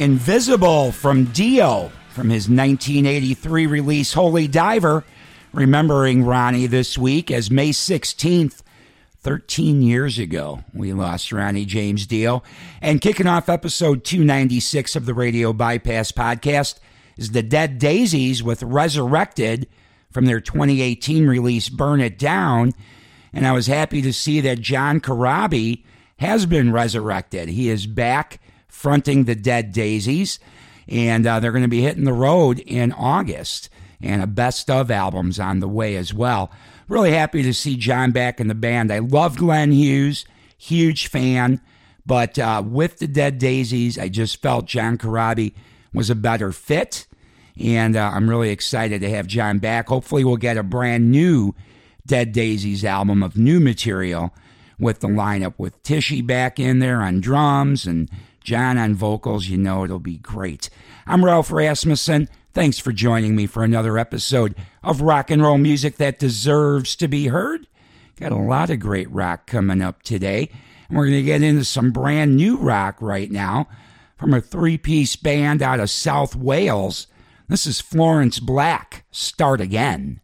Invisible from Dio from his 1983 release Holy Diver. Remembering Ronnie this week as May 16th, 13 years ago, we lost Ronnie James Dio. And kicking off episode 296 of the Radio Bypass podcast is the Dead Daisies with Resurrected from their 2018 release Burn It Down. And I was happy to see that John Corabi has been resurrected. He is back fronting the Dead Daisies. And uh, they're going to be hitting the road in August. And a best of album's on the way as well. Really happy to see John back in the band. I love Glenn Hughes, huge fan. But uh, with the Dead Daisies, I just felt John Corabi was a better fit. And uh, I'm really excited to have John back. Hopefully, we'll get a brand new Dead Daisies album of new material with the lineup with Tichy back in there on drums and John on vocals. You know it'll be great. I'm Ralph Rasmussen. Thanks for joining me for another episode of rock and roll music that deserves to be heard. Got a lot of great rock coming up today. And we're going to get into some brand new rock right now from a three piece band out of South Wales. This is Florence Black. Start again.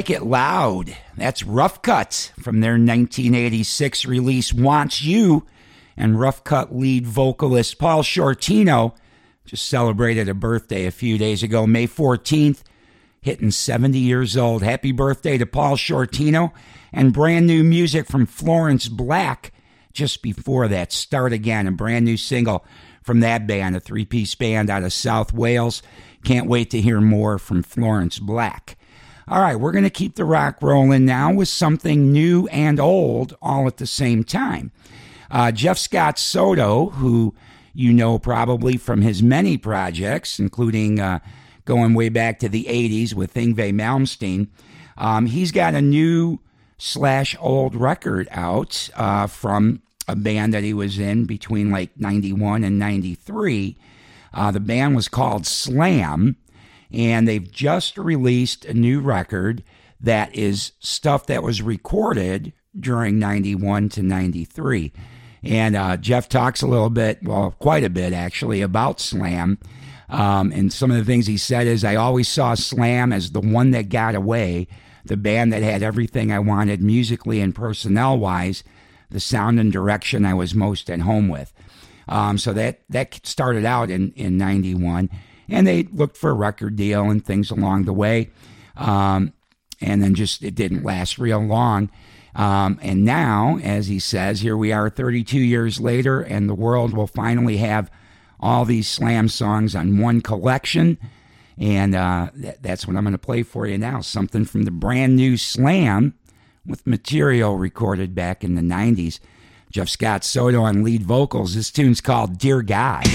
Like it loud. That's Rough Cutt from their 1986 release Wants You. And Rough Cutt lead vocalist Paul Shortino just celebrated a birthday a few days ago, May 14th, hitting 70 years old. Happy birthday to Paul Shortino. And brand new music from Florence Black just before that. Start Again, a brand new single from that band, a three piece band out of South Wales. Can't wait to hear more from Florence Black. All right, we're going to keep the rock rolling now with something new and old all at the same time. Uh, Jeff Scott Soto, who you know probably from his many projects, including uh, going way back to the 80s with Yngwie Malmsteen, um, he's got a new slash old record out uh, from a band that he was in between like 91 and 93. Uh, the band was called Slam and they've just released a new record that is stuff that was recorded during 91 to 93. And uh, Jeff talks a little bit, well, quite a bit actually, about Slam. Um, and some of the things he said is, I always saw Slam as the one that got away, the band that had everything I wanted musically and personnel wise, the sound and direction I was most at home with. Um, so that, that started out in, in 91 and they looked for a record deal and things along the way. Um, and then just it didn't last real long. Um, and now, as he says, here we are 32 years later, and the world will finally have all these slam songs on one collection. And uh, that's what I'm going to play for you now something from the brand new Slam with material recorded back in the 90s. Jeff Scott Soto on lead vocals. This tune's called Dear God.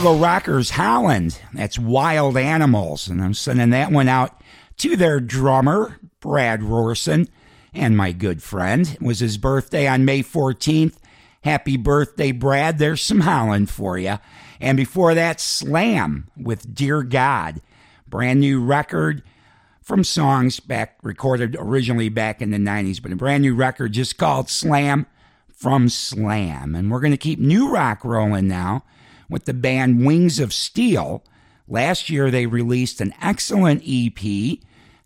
Chicago Rockers Holland. That's Wild Animals. And I'm sending that one out to their drummer, Brad Rorson, and my good friend. It was his birthday on May 14th. Happy birthday, Brad. There's some Holland for you. And before that, Slam with Dear God. Brand new record from songs back recorded originally back in the 90s, but a brand new record just called Slam from Slam. And we're going to keep new rock rolling now with the band Wings of Steel. Last year, they released an excellent EP. I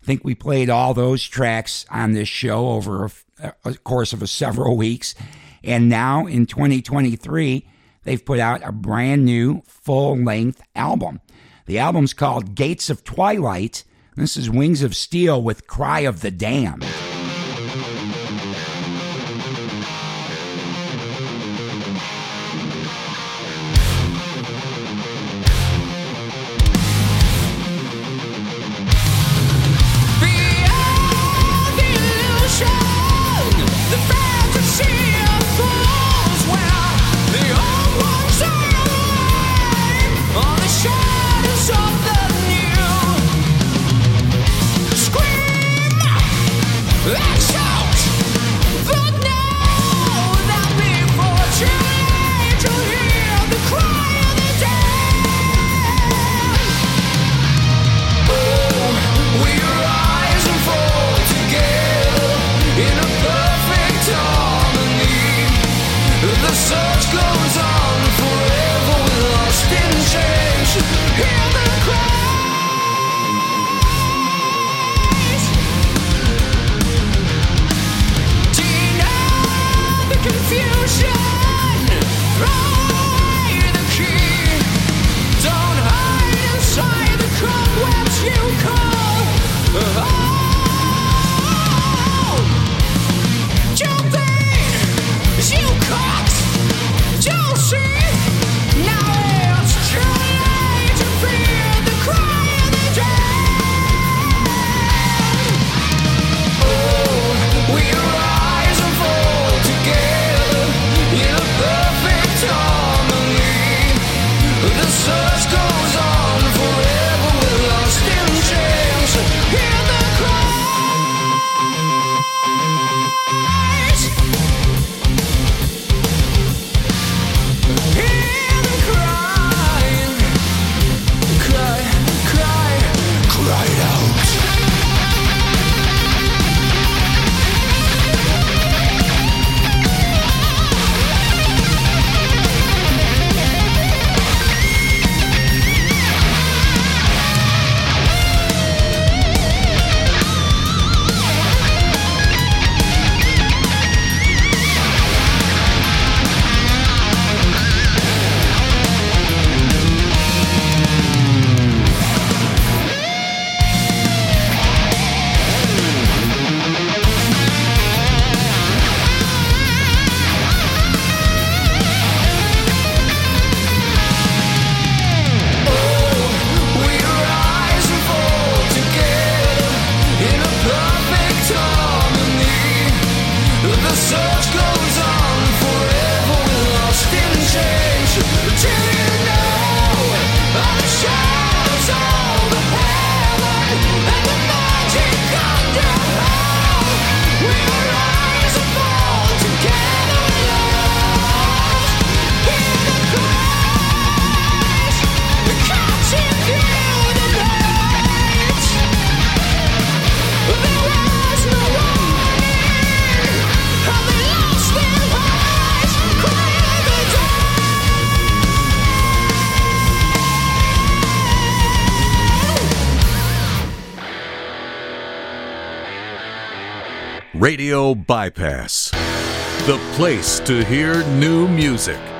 think we played all those tracks on this show over a, a course of a several weeks. And now in 2023, they've put out a brand new full length album. The album's called Gates of Twilight. This is Wings of Steel with Cry of the Damned. Bypass, the place to hear new music.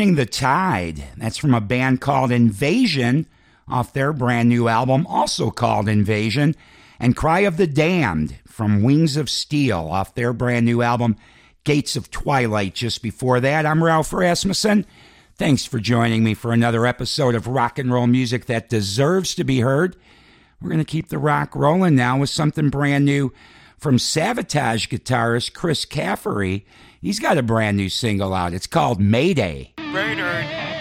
Turning the Tide. That's from a band called Invasion off their brand new album, also called Invasion. And Cry of the Damned from Wings of Steel off their brand new album, Gates of Twilight. Just before that, I'm Ralph Rasmussen. Thanks for joining me for another episode of rock and roll music that deserves to be heard. We're going to keep the rock rolling now with something brand new from Savatage guitarist Chris Caffery. He's got a brand new single out. It's called Mayday. Raider.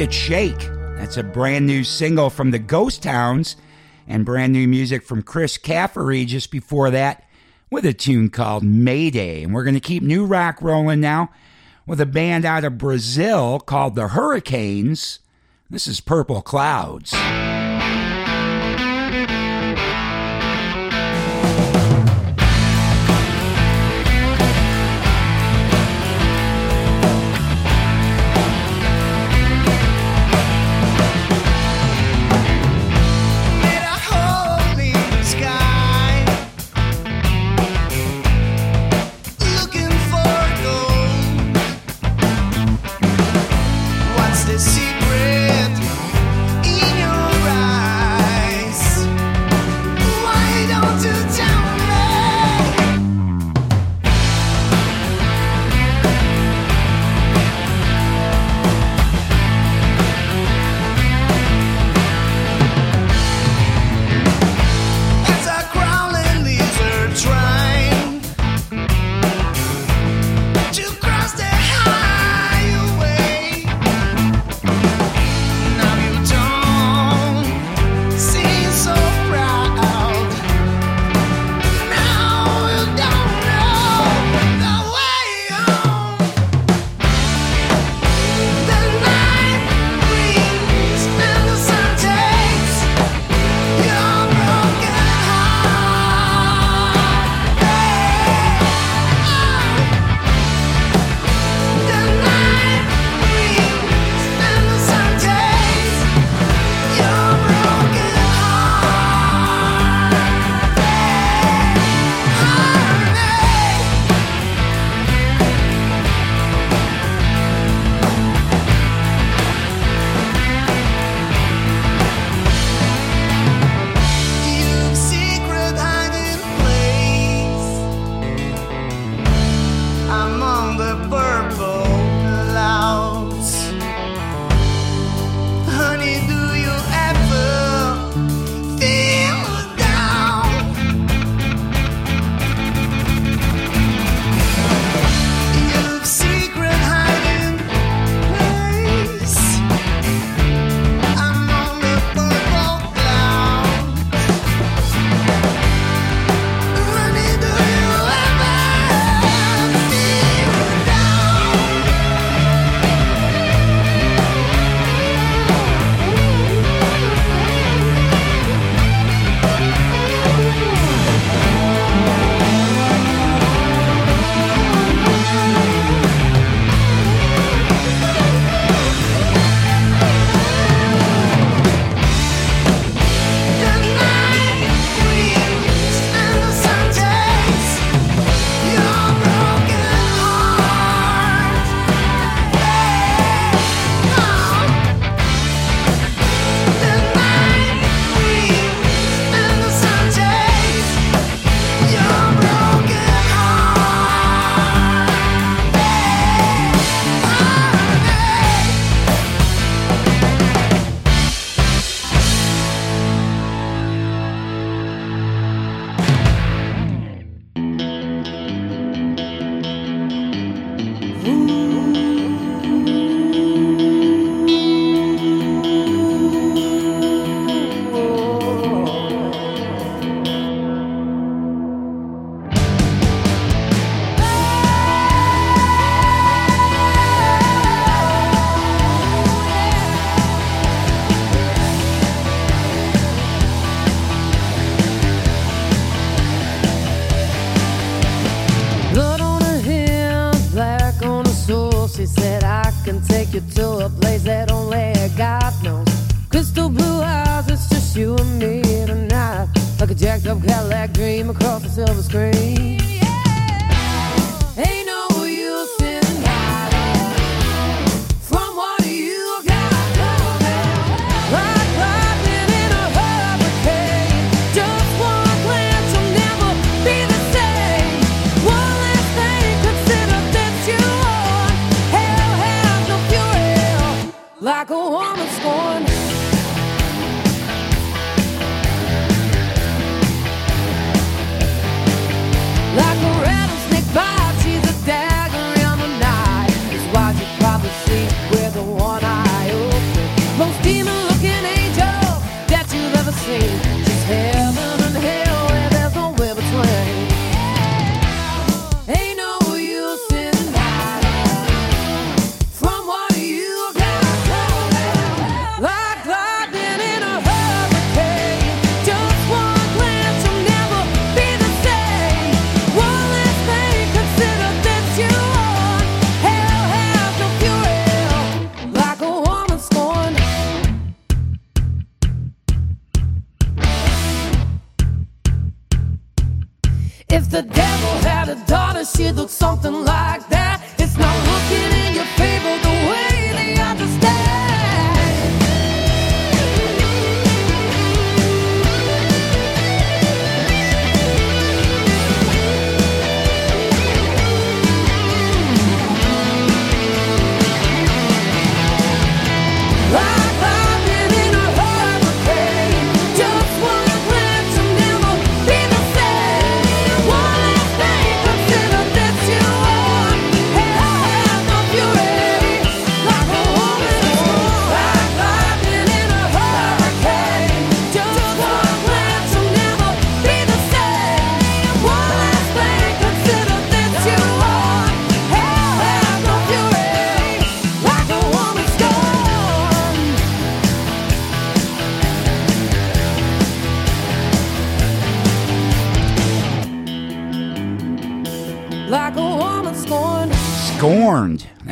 It Shake. That's a brand new single from the Ghost Hounds and brand new music from Chris Caffery just before that with a tune called Mayday. And we're going to keep new rock rolling now with a band out of Brazil called the Hurricanes. This is Purple Clouds.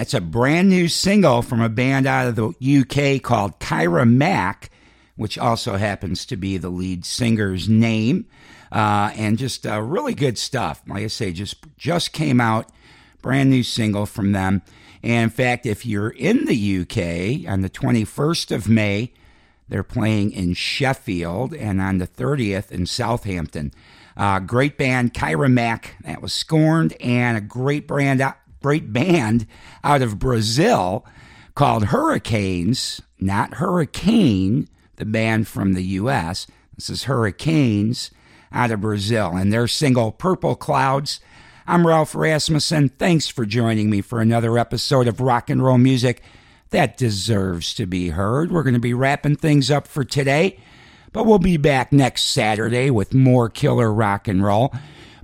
That's a brand new single from a band out of the UK called Kira Mac, which also happens to be the lead singer's name. Uh, and just uh, really good stuff. Like I say, just just came out, brand new single from them. And in fact, if you're in the UK on the 21st of May, they're playing in Sheffield, and on the 30th in Southampton. Uh, great band, Kira Mac, that was scorned, and a great brand, great band out of Brazil called Hurricanes, not Hurricane, the band from the U.S. This is Hurricanes out of Brazil, and their single Purple Clouds. I'm Ralph Rasmussen. Thanks for joining me for another episode of Rock and Roll Music that deserves to be heard. We're going to be wrapping things up for today, but we'll be back next Saturday with more killer rock and roll.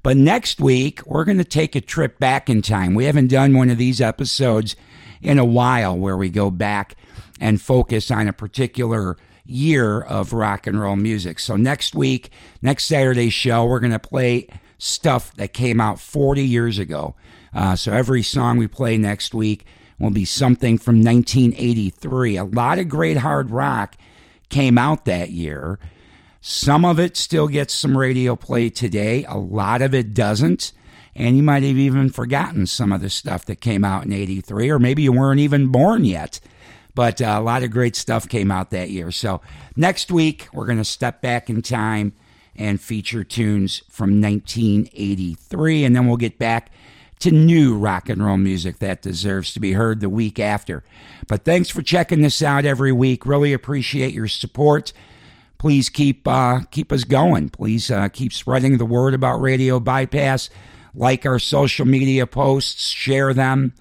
But next week, we're going to take a trip back in time. We haven't done one of these episodes in a while where we go back and focus on a particular year of rock and roll music. So next week, next Saturday's show, we're going to play stuff that came out 40 years ago. Uh, so every song we play next week will be something from 1983. A lot of great hard rock came out that year. Some of it still gets some radio play today, a lot of it doesn't. And you might have even forgotten some of the stuff that came out in 83, or maybe you weren't even born yet. But uh, a lot of great stuff came out that year. So next week, we're going to step back in time and feature tunes from 1983. And then we'll get back to new rock and roll music that deserves to be heard the week after. But thanks for checking this out every week. Really appreciate your support. Please keep uh, keep us going. Please uh, keep spreading the word about Radio Bypass. Like our social media posts, share them,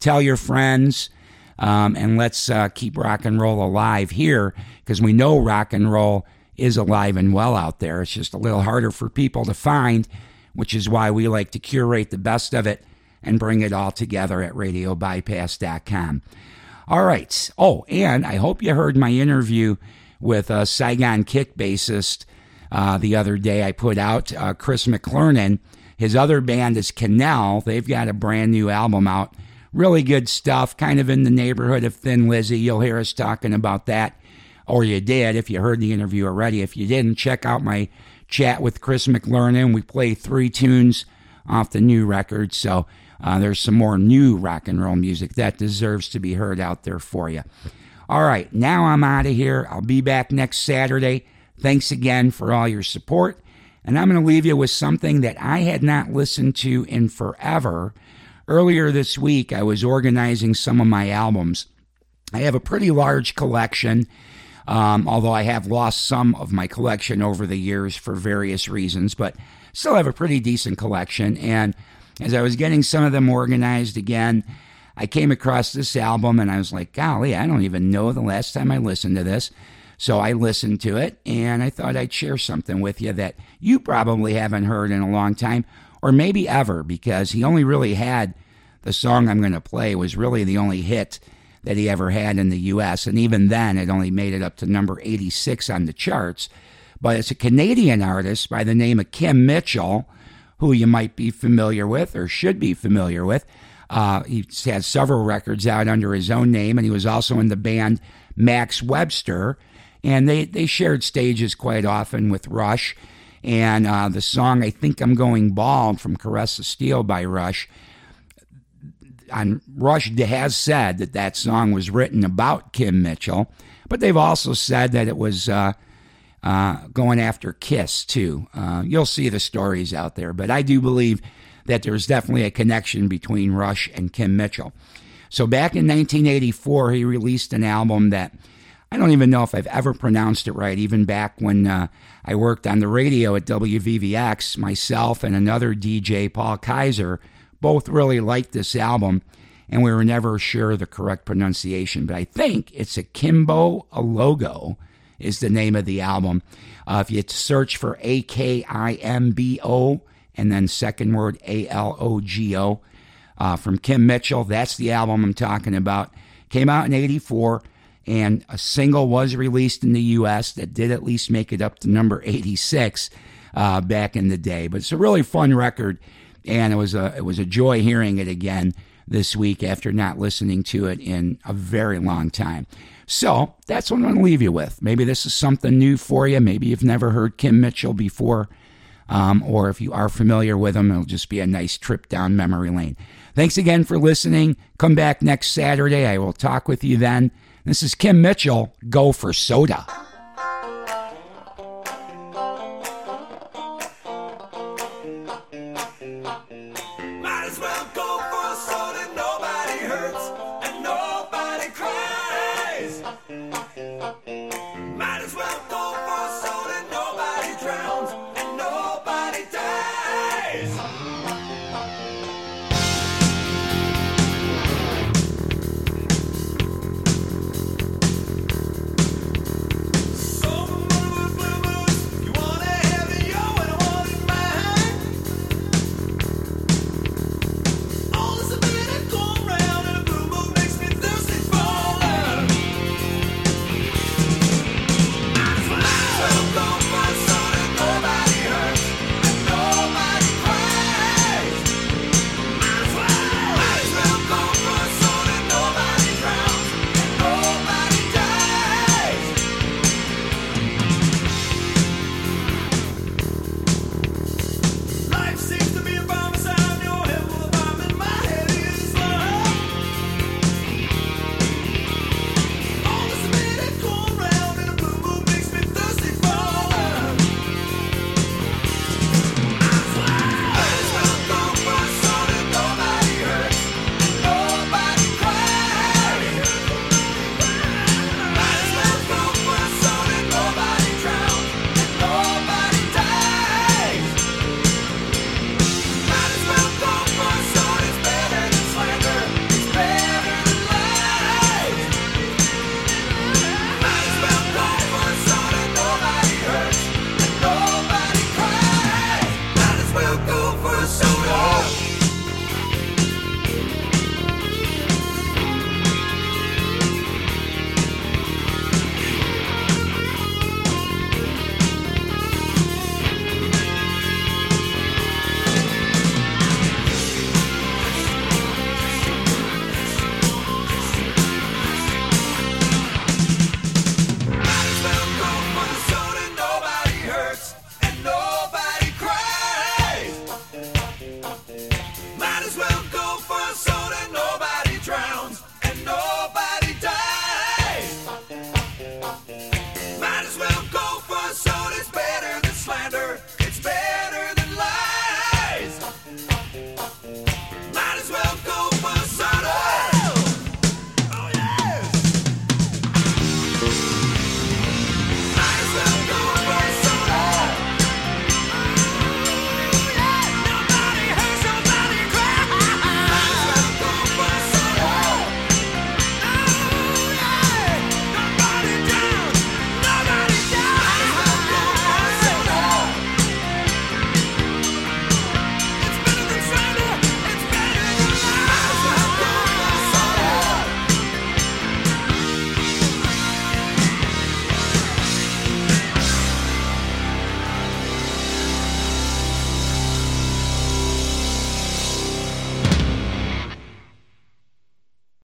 tell your friends, um, and let's uh, keep rock and roll alive here because we know rock and roll is alive and well out there. It's just a little harder for people to find, which is why we like to curate the best of it and bring it all together at radiobypass.com. All right. Oh, and I hope you heard my interview with a Saigon Kick bassist uh, the other day. I put out uh, Chris McLernon. His other band is Canal. They've got a brand new album out Really good stuff, kind of in the neighborhood of Thin Lizzy. You'll hear us talking about that, or you did if you heard the interview already. If you didn't, check out my chat with Chris McLernon. We play three tunes off the new record, so uh, there's some more new rock and roll music that deserves to be heard out there for you. All right, now I'm out of here. I'll be back next Saturday. Thanks again for all your support. And I'm going to leave you with something that I had not listened to in forever. Earlier this week, I was organizing some of my albums. I have a pretty large collection, um, although I have lost some of my collection over the years for various reasons, but still have a pretty decent collection. And as I was getting some of them organized again, I came across this album and I was like, golly, I don't even know the last time I listened to this. So I listened to it and I thought I'd share something with you that you probably haven't heard in a long time or maybe ever because he only really had the song I'm going to play was really the only hit that he ever had in the US and even then it only made it up to number 86 on the charts. But it's a Canadian artist by the name of Kim Mitchell who you might be familiar with or should be familiar with. Uh, he has several records out under his own name, and he was also in the band Max Webster and they, they shared stages quite often with Rush. And uh, the song I Think I'm Going Bald from Caress of Steel by Rush, on Rush has said that that song was written about Kim Mitchell, but they've also said that it was uh, uh, going after Kiss too. Uh, you'll see the stories out there, but I do believe that there's definitely a connection between Rush and Kim Mitchell. So back in 1984, he released an album that I don't even know if I've ever pronounced it right. Even back when uh, I worked on the radio at WVVX, myself and another DJ, Paul Kaiser, both really liked this album, and we were never sure the correct pronunciation. But I think it's Akimbo Alogo is the name of the album. Uh, if you search for A K I M B O and then second word A L O G O uh, from Kim Mitchell, that's the album I'm talking about. Came out in '84 and a single was released in the U.S. that did at least make it up to number 86 uh, back in the day. But it's a really fun record, and it was a it was a joy hearing it again this week after not listening to it in a very long time. So that's what I'm going to leave you with. Maybe this is something new for you. Maybe you've never heard Kim Mitchell before. Um, or if you are familiar with them, it'll just be a nice trip down memory lane. Thanks again for listening. Come back next Saturday. I will talk with you then. This is Kim Mitchell. Go for soda.